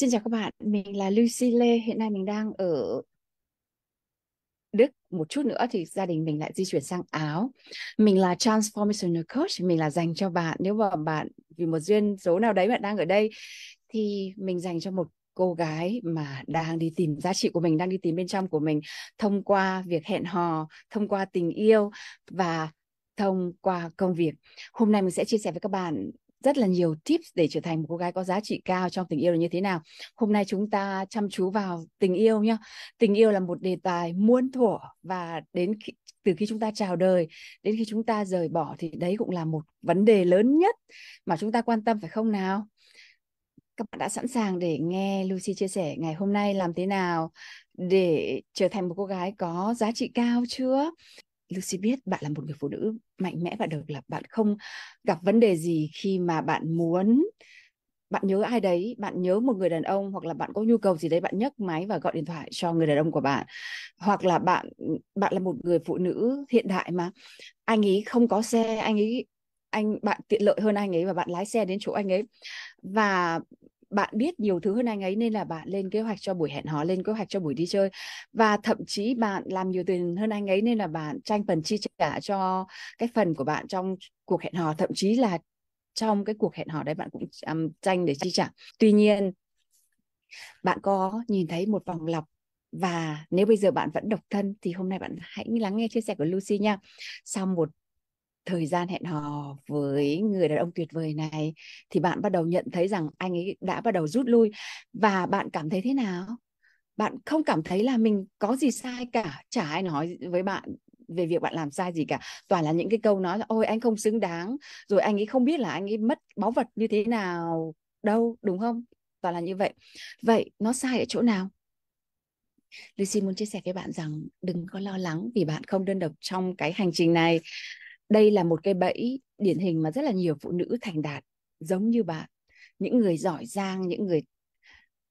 Xin chào các bạn, mình là Lucy Lê, hiện nay mình đang ở Đức một chút nữa thì gia đình mình lại di chuyển sang Áo. Mình là Transformational Coach, mình là dành cho bạn nếu mà bạn vì một duyên số nào đấy bạn đang ở đây thì mình dành cho một cô gái mà đang đi tìm giá trị của mình, đang đi tìm bên trong của mình thông qua việc hẹn hò, thông qua tình yêu và thông qua công việc. Hôm nay mình sẽ chia sẻ với các bạn rất là nhiều tips để trở thành một cô gái có giá trị cao trong tình yêu là như thế nào. Hôm nay chúng ta chăm chú vào tình yêu nhé. Tình yêu là một đề tài muôn thuở và đến khi, từ khi chúng ta chào đời đến khi chúng ta rời bỏ thì đấy cũng là một vấn đề lớn nhất mà chúng ta quan tâm phải không nào? Các bạn đã sẵn sàng để nghe Lucy chia sẻ ngày hôm nay làm thế nào để trở thành một cô gái có giá trị cao chưa? Lucy biết bạn là một người phụ nữ mạnh mẽ và độc lập. Bạn không gặp vấn đề gì khi mà bạn muốn, bạn nhớ ai đấy, bạn nhớ một người đàn ông hoặc là bạn có nhu cầu gì đấy, bạn nhấc máy và gọi điện thoại cho người đàn ông của bạn. Hoặc là bạn bạn là một người phụ nữ hiện đại mà. Anh ấy không có xe, anh ấy, anh, bạn tiện lợi hơn anh ấy và bạn lái xe đến chỗ anh ấy. Và bạn biết nhiều thứ hơn anh ấy nên là bạn lên kế hoạch cho buổi hẹn hò lên kế hoạch cho buổi đi chơi. Và thậm chí bạn làm nhiều tiền hơn anh ấy nên là bạn tranh phần chi trả cho cái phần của bạn trong cuộc hẹn hò. Thậm chí là trong cái cuộc hẹn hò đấy bạn cũng um, tranh để chi trả. Tuy nhiên bạn có nhìn thấy một vòng lọc và nếu bây giờ bạn vẫn độc thân thì hôm nay bạn hãy lắng nghe chia sẻ của Lucy nha. Sau một thời gian hẹn hò với người đàn ông tuyệt vời này thì bạn bắt đầu nhận thấy rằng anh ấy đã bắt đầu rút lui. Và bạn cảm thấy thế nào? Bạn không cảm thấy là mình có gì sai cả? Chả ai nói với bạn về việc bạn làm sai gì cả. Toàn là những cái câu nói là, ôi, anh không xứng đáng. Rồi anh ấy không biết là anh ấy mất báu vật như thế nào đâu, đúng không? Toàn là như vậy. Vậy nó sai ở chỗ nào? Lucy muốn chia sẻ với bạn rằng đừng có lo lắng vì bạn không đơn độc trong cái hành trình này đây là một cái bẫy điển hình mà rất là nhiều phụ nữ thành đạt giống như bạn. Những người giỏi giang những người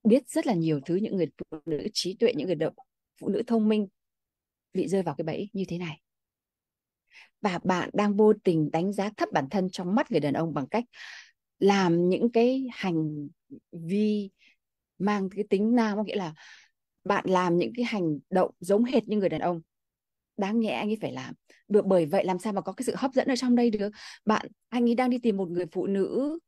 biết rất là nhiều thứ những người phụ nữ trí tuệ những người đậu, phụ nữ thông minh bị rơi vào cái bẫy như thế này. Và bạn đang vô tình đánh giá thấp bản thân trong mắt người đàn ông bằng cách làm những cái hành vi mang cái tính nam có nghĩa là bạn làm những cái hành động giống hệt như người đàn ông đáng nhẽ anh ấy phải làm. Được bởi vậy làm sao mà có cái sự hấp dẫn ở trong đây được? Bạn anh ấy đang đi tìm một người phụ nữ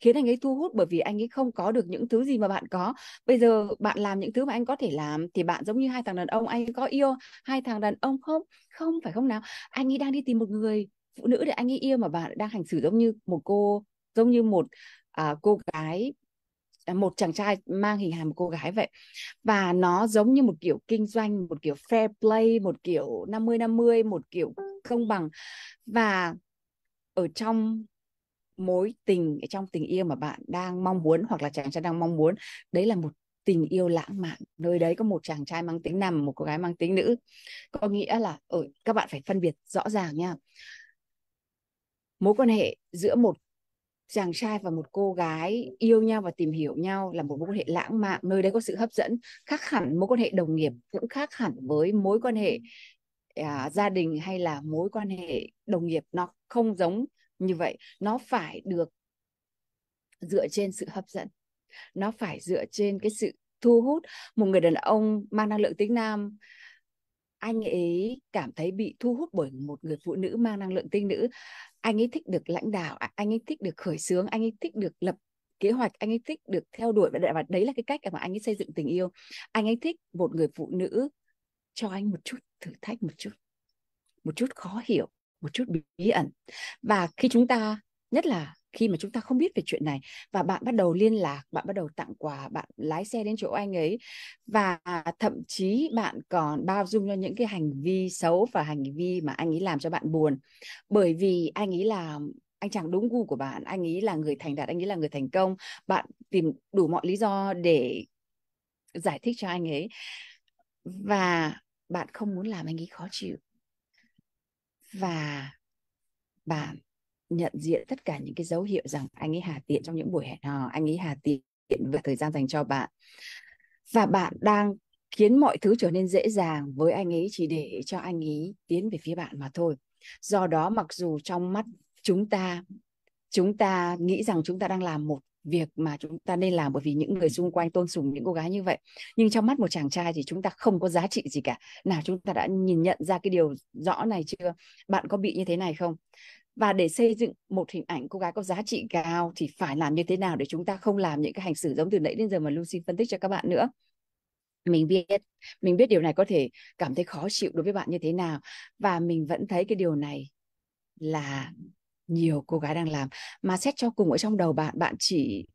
khiến anh ấy thu hút bởi vì anh ấy không có được những thứ gì mà bạn có. Bây giờ bạn làm những thứ mà anh có thể làm thì bạn giống như hai thằng đàn ông anh có yêu hai thằng đàn ông không? Không phải không nào? Anh ấy đang đi tìm một người phụ nữ để anh ấy yêu mà bạn đang hành xử giống như một cô giống như một à, cô gái À, một chàng trai mang hình hài một cô gái vậy. Và nó giống như một kiểu kinh doanh, một kiểu fair play, một kiểu 50 50 một kiểu công bằng. Và ở trong mối tình trong tình yêu mà bạn đang mong muốn hoặc là chàng trai đang mong muốn, đấy là một tình yêu lãng mạn. Nơi đấy có một chàng trai mang tính nam, một cô gái mang tính nữ. Có nghĩa là, ở, các bạn phải phân biệt rõ ràng nha. Mối quan hệ giữa một chàng trai và một cô gái yêu nhau và tìm hiểu nhau là một mối quan hệ lãng mạn nơi đấy có sự hấp dẫn khác hẳn mối quan hệ đồng nghiệp cũng khác hẳn với mối quan hệ à, gia đình hay là mối quan hệ đồng nghiệp. Nó không giống như vậy nó phải được dựa trên sự hấp dẫn. Nó phải dựa trên cái sự thu hút một người đàn ông mang năng lượng tính nam anh ấy cảm thấy bị thu hút bởi một người phụ nữ mang năng lượng tinh nữ. Anh ấy thích được lãnh đạo à, anh ấy thích được khởi xướng, anh ấy thích được lập kế hoạch, anh ấy thích được theo đuổi và đấy là cái cách mà anh ấy xây dựng tình yêu. Anh ấy thích một người phụ nữ cho anh một chút thử thách một chút một chút khó hiểu, một chút bí ẩn. Và khi chúng ta, nhất là khi mà chúng ta không biết về chuyện này và bạn bắt đầu liên lạc, bạn bắt đầu tặng quà, bạn lái xe đến chỗ anh ấy. Và thậm chí bạn còn bao dung cho những cái hành vi xấu và hành vi mà anh ấy làm cho bạn buồn. Bởi vì anh ấy là, anh chàng đúng gu của bạn, anh ấy là người thành đạt, anh ấy là người thành công. Bạn tìm đủ mọi lý do để giải thích cho anh ấy. Và bạn không muốn làm anh ấy khó chịu. Và bạn nhận diện tất cả những cái dấu hiệu rằng anh ấy hà tiện trong những buổi hẹn hò, anh ấy hà tiện và thời gian dành cho bạn. Và bạn đang khiến mọi thứ trở nên dễ dàng với anh ấy chỉ để cho anh ấy tiến về phía bạn mà thôi. Do đó mặc dù trong mắt chúng ta chúng ta nghĩ rằng chúng ta đang làm một việc mà chúng ta nên làm bởi vì những người xung quanh tôn sùng những cô gái như vậy, nhưng trong mắt một chàng trai thì chúng ta không có giá trị gì cả. Nào, chúng ta đã nhìn nhận ra cái điều rõ này chưa? Bạn có bị như thế này không? Và để xây dựng một hình ảnh cô gái có giá trị cao thì phải làm như thế nào để chúng ta không làm những cái hành xử giống từ nãy đến giờ mà Lucy phân tích cho các bạn nữa? Mình biết mình biết điều này có thể cảm thấy khó chịu đối với bạn như thế nào. Và mình vẫn thấy cái điều này là nhiều cô gái đang làm. Mà xét cho cùng ở trong đầu bạn bạn chỉ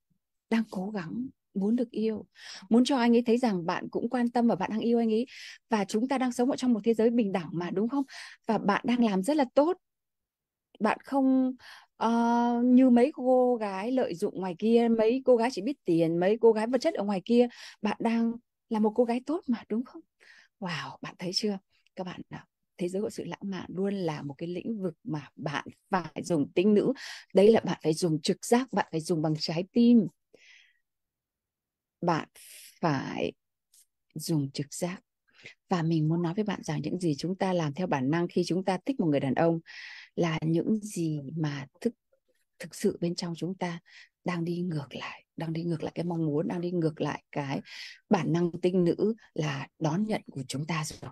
đang cố gắng muốn được yêu, muốn cho anh ấy thấy rằng bạn cũng quan tâm và bạn đang yêu anh ấy. Và chúng ta đang sống ở trong một thế giới bình đẳng mà, đúng không? Và bạn đang làm rất là tốt bạn không uh, như mấy cô gái lợi dụng ngoài kia mấy cô gái chỉ biết tiền mấy cô gái vật chất ở ngoài kia bạn đang là một cô gái tốt mà đúng không? Wow bạn thấy chưa? Các bạn nào thế giới của sự lãng mạn luôn là một cái lĩnh vực mà bạn phải dùng tính nữ. Đấy là bạn phải dùng trực giác bạn phải dùng bằng trái tim. Bạn phải dùng trực giác. Và mình muốn nói với bạn rằng những gì chúng ta làm theo bản năng khi chúng ta thích một người đàn ông là những gì mà thực thực sự bên trong chúng ta đang đi ngược lại đang đi ngược lại cái mong muốn đang đi ngược lại cái bản năng tinh nữ là đón nhận của chúng ta rồi.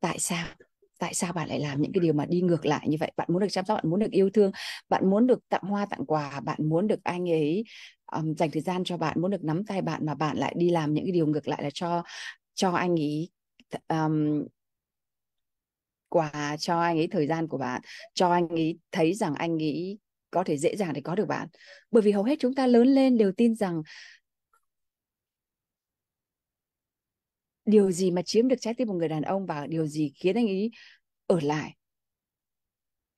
Tại sao? Tại sao bạn lại làm những cái điều mà đi ngược lại như vậy? Bạn muốn được chăm sóc bạn muốn được yêu thương bạn muốn được tặng hoa tặng quà bạn muốn được anh ấy um, dành thời gian cho bạn muốn được nắm tay bạn mà bạn lại đi làm những cái điều ngược lại là cho cho anh ấy um, quà cho anh ấy thời gian của bạn cho anh ấy thấy rằng anh ấy có thể dễ dàng để có được bạn. Bởi vì hầu hết chúng ta lớn lên đều tin rằng điều gì mà chiếm được trái tim một người đàn ông và điều gì khiến anh ấy ở lại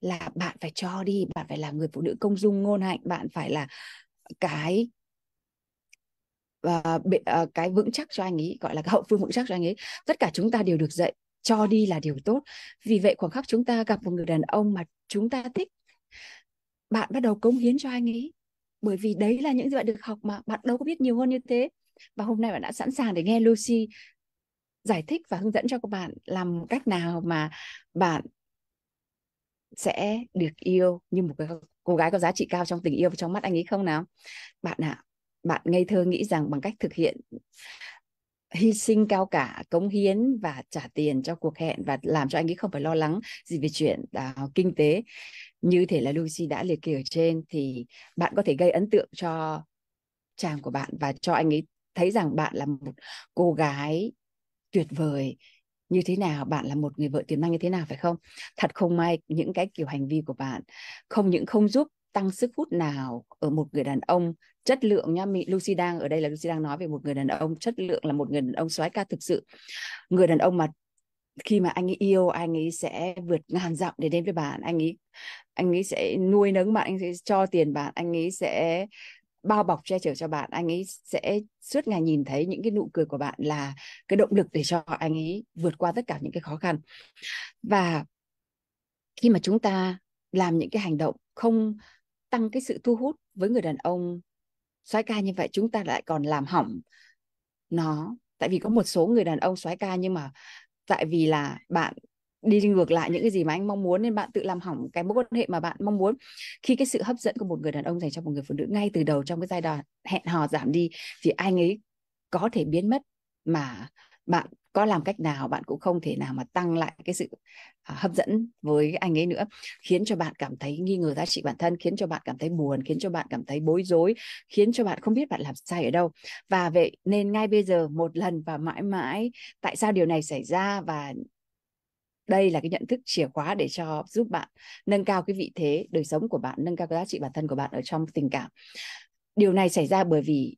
là bạn phải cho đi bạn phải là người phụ nữ công dung ngôn hạnh bạn phải là cái uh, cái vững chắc cho anh ấy gọi là cái hậu phương vững chắc cho anh ấy. Tất cả chúng ta đều được dạy cho đi là điều tốt. Vì vậy khoảng khắc chúng ta gặp một người đàn ông mà chúng ta thích bạn bắt đầu cống hiến cho anh ấy. Bởi vì đấy là những gì bạn được học mà bạn đâu có biết nhiều hơn như thế. Và hôm nay bạn đã sẵn sàng để nghe Lucy giải thích và hướng dẫn cho các bạn làm cách nào mà bạn sẽ được yêu như một cái cô gái có giá trị cao trong tình yêu và trong mắt anh ấy không nào? Bạn ạ à, bạn ngây thơ nghĩ rằng bằng cách thực hiện hy sinh cao cả cống hiến và trả tiền cho cuộc hẹn và làm cho anh ấy không phải lo lắng gì về chuyện uh, kinh tế. Như thể là Lucy đã liệt kê ở trên thì bạn có thể gây ấn tượng cho chàng của bạn và cho anh ấy thấy rằng bạn là một cô gái tuyệt vời như thế nào bạn là một người vợ tiềm năng như thế nào phải không? Thật không may những cái kiểu hành vi của bạn không những không giúp tăng sức hút nào ở một người đàn ông? Chất lượng nha Lucy đang ở đây là Lucy đang nói về một người đàn ông, chất lượng là một người đàn ông soái ca thực sự. Người đàn ông mà khi mà anh ấy yêu, anh ấy sẽ vượt ngàn dặm để đến với bạn, anh ấy anh ấy sẽ nuôi nấng bạn, anh ấy sẽ cho tiền bạn, anh ấy sẽ bao bọc che chở cho bạn, anh ấy sẽ suốt ngày nhìn thấy những cái nụ cười của bạn là cái động lực để cho anh ấy vượt qua tất cả những cái khó khăn. Và khi mà chúng ta làm những cái hành động không tăng cái sự thu hút với người đàn ông. Soái ca như vậy chúng ta lại còn làm hỏng nó. Tại vì có một số người đàn ông soái ca nhưng mà tại vì là bạn đi ngược lại những cái gì mà anh mong muốn nên bạn tự làm hỏng cái mối quan hệ mà bạn mong muốn. Khi cái sự hấp dẫn của một người đàn ông dành cho một người phụ nữ ngay từ đầu trong cái giai đoạn hẹn hò giảm đi thì anh ấy có thể biến mất mà bạn có làm cách nào bạn cũng không thể nào mà tăng lại cái sự à, hấp dẫn với anh ấy nữa khiến cho bạn cảm thấy nghi ngờ giá trị bản thân khiến cho bạn cảm thấy buồn khiến cho bạn cảm thấy bối rối khiến cho bạn không biết bạn làm sai ở đâu. Và vậy nên ngay bây giờ một lần và mãi mãi tại sao điều này xảy ra? Và đây là cái nhận thức chìa khóa để cho giúp bạn nâng cao cái vị thế đời sống của bạn nâng cao cái giá trị bản thân của bạn ở trong tình cảm. Điều này xảy ra bởi vì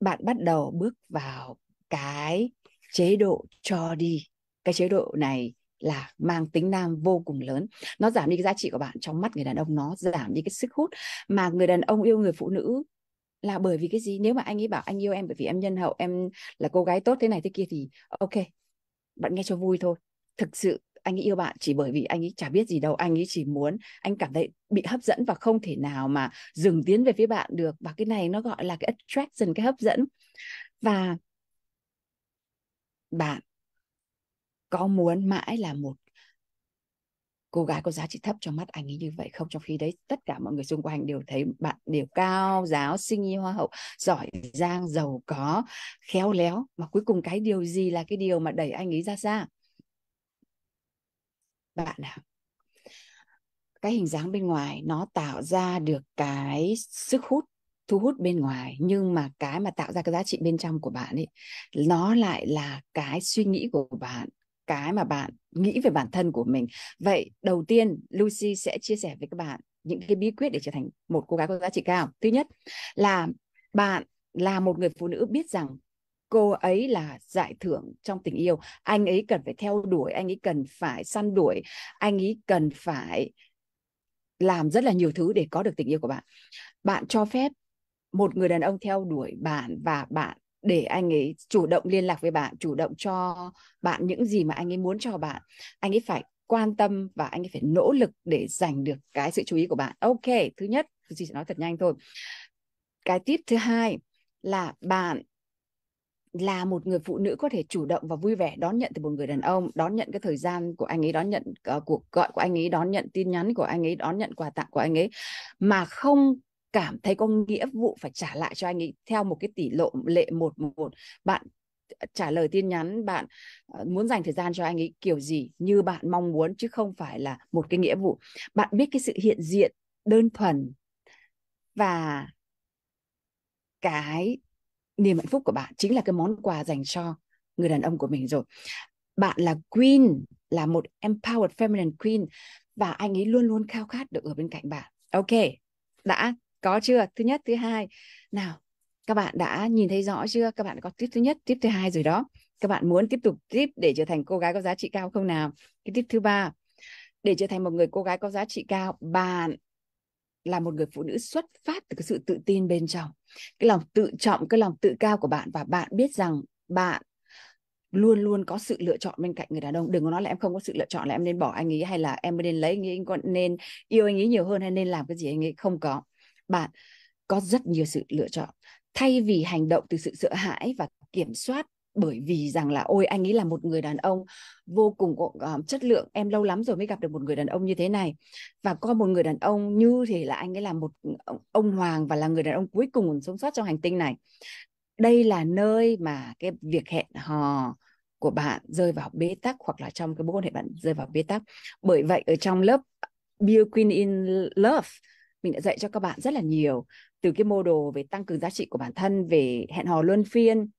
bạn bắt đầu bước vào cái chế độ cho đi. Cái chế độ này là mang tính nam vô cùng lớn. Nó giảm đi cái giá trị của bạn trong mắt người đàn ông, nó giảm đi cái sức hút mà người đàn ông yêu người phụ nữ là bởi vì cái gì? Nếu mà anh ấy bảo anh yêu em bởi vì em nhân hậu, em là cô gái tốt thế này thế kia thì ok, bạn nghe cho vui thôi. Thực sự anh ấy yêu bạn chỉ bởi vì anh ấy chả biết gì đâu, anh ấy chỉ muốn, anh cảm thấy bị hấp dẫn và không thể nào mà dừng tiến về phía bạn được. Và cái này nó gọi là cái attraction, cái hấp dẫn. Và bạn có muốn mãi là một cô gái có giá trị thấp trong mắt anh ấy như vậy không? Trong khi đấy, tất cả mọi người xung quanh đều thấy bạn đều cao, giáo, sinh y, hoa hậu, giỏi, giang, giàu có, khéo léo. Mà cuối cùng cái điều gì là cái điều mà đẩy anh ấy ra xa? Bạn nào cái hình dáng bên ngoài nó tạo ra được cái sức hút thu hút bên ngoài, nhưng mà cái mà tạo ra cái giá trị bên trong của bạn ấy, nó lại là cái suy nghĩ của bạn, cái mà bạn nghĩ về bản thân của mình. Vậy đầu tiên, Lucy sẽ chia sẻ với các bạn những cái bí quyết để trở thành một cô gái có giá trị cao. Thứ nhất là bạn là một người phụ nữ biết rằng cô ấy là giải thưởng trong tình yêu. Anh ấy cần phải theo đuổi, anh ấy cần phải săn đuổi, anh ấy cần phải làm rất là nhiều thứ để có được tình yêu của bạn. Bạn cho phép một người đàn ông theo đuổi bạn và bạn để anh ấy chủ động liên lạc với bạn chủ động cho bạn những gì mà anh ấy muốn cho bạn anh ấy phải quan tâm và anh ấy phải nỗ lực để giành được cái sự chú ý của bạn. Ok thứ nhất chị sẽ nói thật nhanh thôi. Cái tip thứ hai là bạn là một người phụ nữ có thể chủ động và vui vẻ đón nhận từ một người đàn ông đón nhận cái thời gian của anh ấy đón nhận uh, cuộc gọi của anh ấy đón nhận tin nhắn của anh ấy đón nhận quà tặng của anh ấy mà không cảm thấy có nghĩa vụ phải trả lại cho anh ấy theo một cái tỷ lộ lệ một một. Bạn ờ, trả lời tin nhắn, bạn ờ, muốn dành thời gian cho anh ấy kiểu gì như bạn mong muốn chứ không phải là một cái nghĩa vụ. Bạn biết cái sự hiện diện đơn thuần và cái niềm hạnh phúc của bạn chính là cái món quà dành cho người đàn ông của mình rồi. Bạn là queen, là một empowered feminine queen và anh ấy luôn luôn khao khát được ở bên cạnh bạn. Ok, đã có chưa? Thứ nhất. Thứ hai. Nào, các bạn đã nhìn thấy rõ chưa? Các bạn có tiếp thứ nhất tiếp thứ hai rồi đó. Các bạn muốn tiếp tục tiếp để trở thành cô gái có giá trị cao không nào? Cái tiếp thứ ba, để trở thành một người cô gái có giá trị cao, bạn là một người phụ nữ xuất phát từ cái sự tự tin bên trong. Cái lòng tự trọng, cái lòng tự cao của bạn và bạn biết rằng bạn luôn luôn có sự lựa chọn bên cạnh người đàn ông. Đừng có nói là em không có sự lựa chọn là em nên bỏ anh ấy hay là em nên lấy anh ấy còn nên yêu anh ấy nhiều hơn hay nên làm cái gì anh ấy không có bạn có rất nhiều sự lựa chọn. Thay vì hành động từ sự sợ hãi và kiểm soát bởi vì rằng là ôi anh ấy là một người đàn ông vô cùng uh, chất lượng em lâu lắm rồi mới gặp được một người đàn ông như thế này. Và có một người đàn ông như thế là anh ấy là một ờ, ông hoàng và là người đàn ông cuối cùng sống sót trong hành tinh này. Đây là nơi mà cái việc hẹn hò của bạn rơi vào bế tắc hoặc là trong cái mối quan hệ bạn rơi vào bế tắc. Bởi vậy ở trong lớp Be Queen in Love mình đã dạy cho các bạn rất là nhiều từ cái mô đồ về tăng cường giá trị của bản thân, về hẹn hò luân phiên,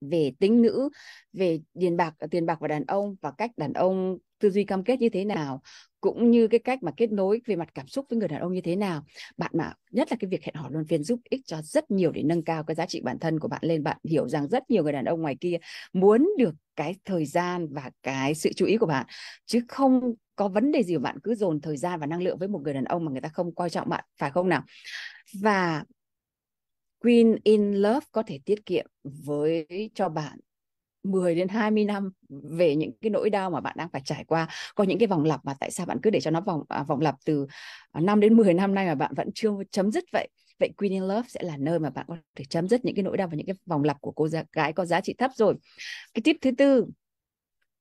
về tính nữ về tiền bạc tiền bạc và đàn ông và cách đàn ông tư duy cam kết như thế nào, cũng như cái cách mà kết nối về mặt cảm xúc với người đàn ông như thế nào. Bạn mà, nhất là cái việc hẹn hò luân phiên giúp ích cho rất nhiều để nâng cao cái giá trị bản thân của bạn lên. Bạn hiểu rằng rất nhiều người đàn ông ngoài kia muốn được cái thời gian và cái sự chú ý của bạn, chứ không có vấn đề gì mà bạn cứ dồn thời gian và năng lượng với một người đàn ông mà người ta không coi trọng bạn phải không nào và Queen in Love có thể tiết kiệm với cho bạn 10 đến 20 năm về những cái nỗi đau mà bạn đang phải trải qua. Có những cái vòng lặp mà tại sao bạn cứ để cho nó vòng à, vòng lặp từ à, 5 đến 10 năm nay mà bạn vẫn chưa chấm dứt vậy. Vậy Queen in Love sẽ là nơi mà bạn có thể chấm dứt những cái nỗi đau và những cái vòng lặp của cô gái có giá trị thấp rồi. Cái tip thứ tư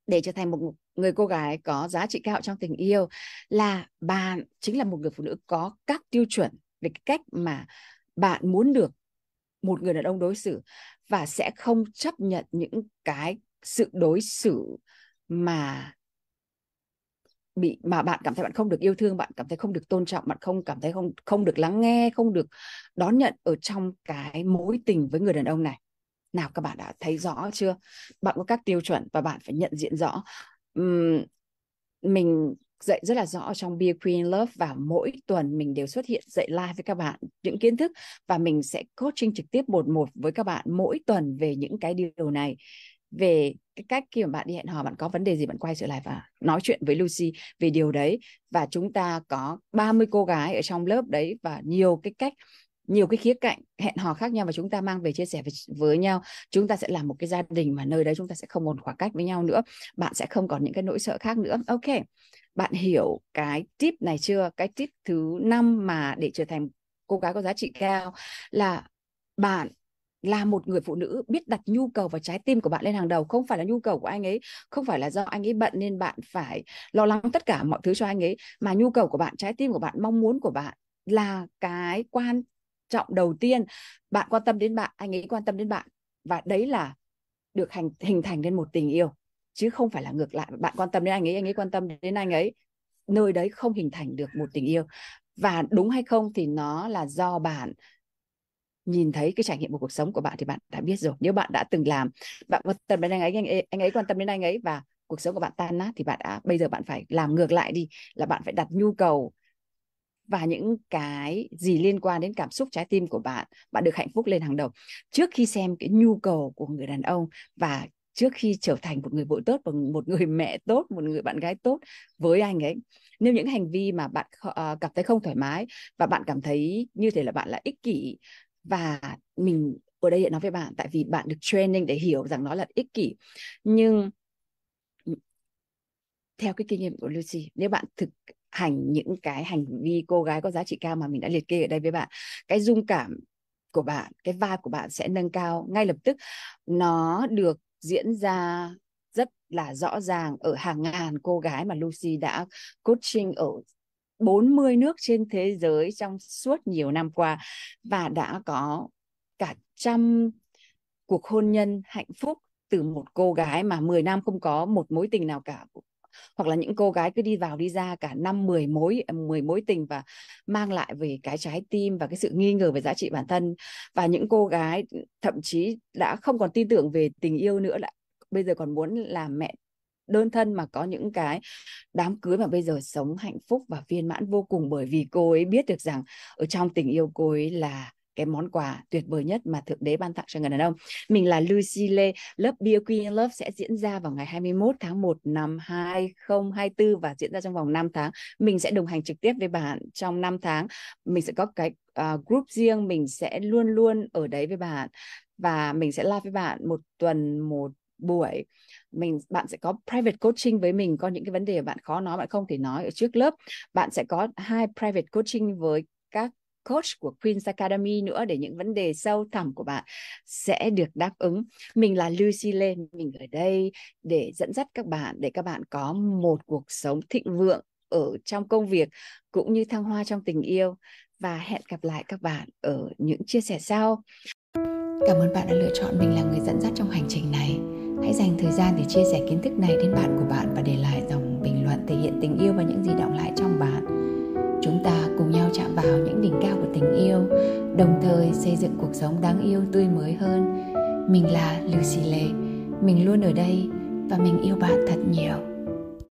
để trở thành một người cô gái có giá trị cao trong tình yêu là bạn chính là một người phụ nữ có các tiêu chuẩn về cái cách mà bạn muốn được một người đàn ông đối xử và sẽ không chấp nhận những cái sự đối xử mà bị, mà bạn cảm thấy bạn không được yêu thương, bạn cảm thấy không được tôn trọng, bạn không cảm thấy không không được lắng nghe, không được đón nhận ở trong cái mối tình với người đàn ông này. Nào, các bạn đã thấy rõ chưa? Bạn có các tiêu chuẩn và bạn phải nhận diện rõ mình dạy rất là rõ trong Be Queen Love và mỗi tuần mình đều xuất hiện dạy live với các bạn những kiến thức và mình sẽ coaching trực tiếp một một với các bạn mỗi tuần về những cái điều này. Về cái cách khi mà bạn đi hẹn hò, bạn có vấn đề gì bạn quay trở lại và nói chuyện với Lucy về điều đấy. Và chúng ta có 30 cô gái ở trong lớp đấy và nhiều cái cách nhiều cái khía cạnh hẹn hò khác nhau và chúng ta mang về chia sẻ với, với nhau. Chúng ta sẽ làm một cái gia đình mà nơi đấy chúng ta sẽ không còn khoảng cách với nhau nữa. Bạn sẽ không còn những cái nỗi sợ khác nữa. Ok bạn hiểu cái tip này chưa? Cái tip thứ năm mà để trở thành cô gái có giá trị cao là bạn là một người phụ nữ biết đặt nhu cầu và trái tim của bạn lên hàng đầu. Không phải là nhu cầu của anh ấy không phải là do anh ấy bận nên bạn phải lo lắng tất cả mọi thứ cho anh ấy mà nhu cầu của bạn trái tim của bạn mong muốn của bạn là cái quan trọng đầu tiên. Bạn quan tâm đến bạn anh ấy quan tâm đến bạn. Và đấy là được hành hình thành nên một tình yêu chứ không phải là ngược lại. Bạn quan tâm đến anh ấy anh ấy quan tâm đến anh ấy. Nơi đấy không hình thành được một tình yêu. Và đúng hay không thì nó là do bạn nhìn thấy cái trải nghiệm của cuộc sống của bạn thì bạn đã biết rồi. Nếu bạn đã từng làm bạn quan tâm đến anh ấy anh ấy, anh ấy quan tâm đến anh ấy và cuộc sống của bạn tan nát thì bạn đã bây giờ bạn phải làm ngược lại đi là bạn phải đặt nhu cầu và những cái gì liên quan đến cảm xúc trái tim của bạn bạn được hạnh phúc lên hàng đầu. Trước khi xem cái nhu cầu của người đàn ông và trước khi trở thành một người vợ tốt và một người mẹ tốt một người bạn gái tốt với anh ấy nếu những hành vi mà bạn uh, cảm thấy không thoải mái và bạn cảm thấy như thế là bạn là ích kỷ và mình ở đây nói với bạn tại vì bạn được training để hiểu rằng nó là ích kỷ. Nhưng ừ, theo cái kinh nghiệm của Lucy nếu bạn thực hành, những cái hành vi cô gái có giá trị cao mà mình đã liệt kê ở đây với bạn, cái dung cảm của bạn, cái vai của bạn sẽ nâng cao ngay lập tức. Nó được diễn ra rất là rõ ràng ở hàng ngàn cô gái mà Lucy đã coaching ở 40 nước trên thế giới trong suốt nhiều năm qua và đã có cả trăm cuộc hôn nhân hạnh phúc từ một cô gái mà 10 năm không có một mối tình nào cả hoặc là những cô gái cứ đi vào, đi ra cả năm 10 mối 10 mối tình và mang lại về cái trái tim và cái sự nghi ngờ về giá trị bản thân. Và những cô gái, thậm chí đã không còn tin tưởng về tình yêu nữa, lại bây giờ còn muốn làm mẹ đơn thân mà có những cái đám cưới mà bây giờ sống hạnh phúc và viên mãn vô cùng bởi vì cô ấy biết được rằng ở trong tình yêu cô ấy là cái món quà tuyệt vời nhất mà Thượng Đế ban tặng cho người đàn ông. Mình là Lucy Lê, lớp Be a Queen Love sẽ diễn ra vào ngày 21 tháng 1 năm 2024 và diễn ra trong vòng 5 tháng. Mình sẽ đồng hành trực tiếp với bạn trong 5 tháng. Mình sẽ có cái uh, group riêng, mình sẽ luôn luôn ở đấy với bạn và mình sẽ live với bạn một tuần một buổi mình bạn sẽ có private coaching với mình có những cái vấn đề bạn khó nói bạn không thể nói ở trước lớp bạn sẽ có hai private coaching với các coach của Queen's Academy nữa để những vấn đề sâu thẳm của bạn sẽ được đáp ứng. Mình là Lucy Lê, mình ở đây để dẫn dắt các bạn để các bạn có một cuộc sống thịnh vượng ở trong công việc cũng như thăng hoa trong tình yêu và hẹn gặp lại các bạn ở những chia sẻ sau. Cảm ơn bạn đã lựa chọn mình là người dẫn dắt trong hành trình này. Hãy dành thời gian để chia sẻ kiến thức này đến bạn của bạn và để lại dòng bình luận thể hiện tình yêu và những gì động lại cho vào những đỉnh cao của tình yêu, đồng thời xây dựng cuộc sống đáng yêu tươi mới hơn. Mình là Lucy Lê, mình luôn ở đây và mình yêu bạn thật nhiều.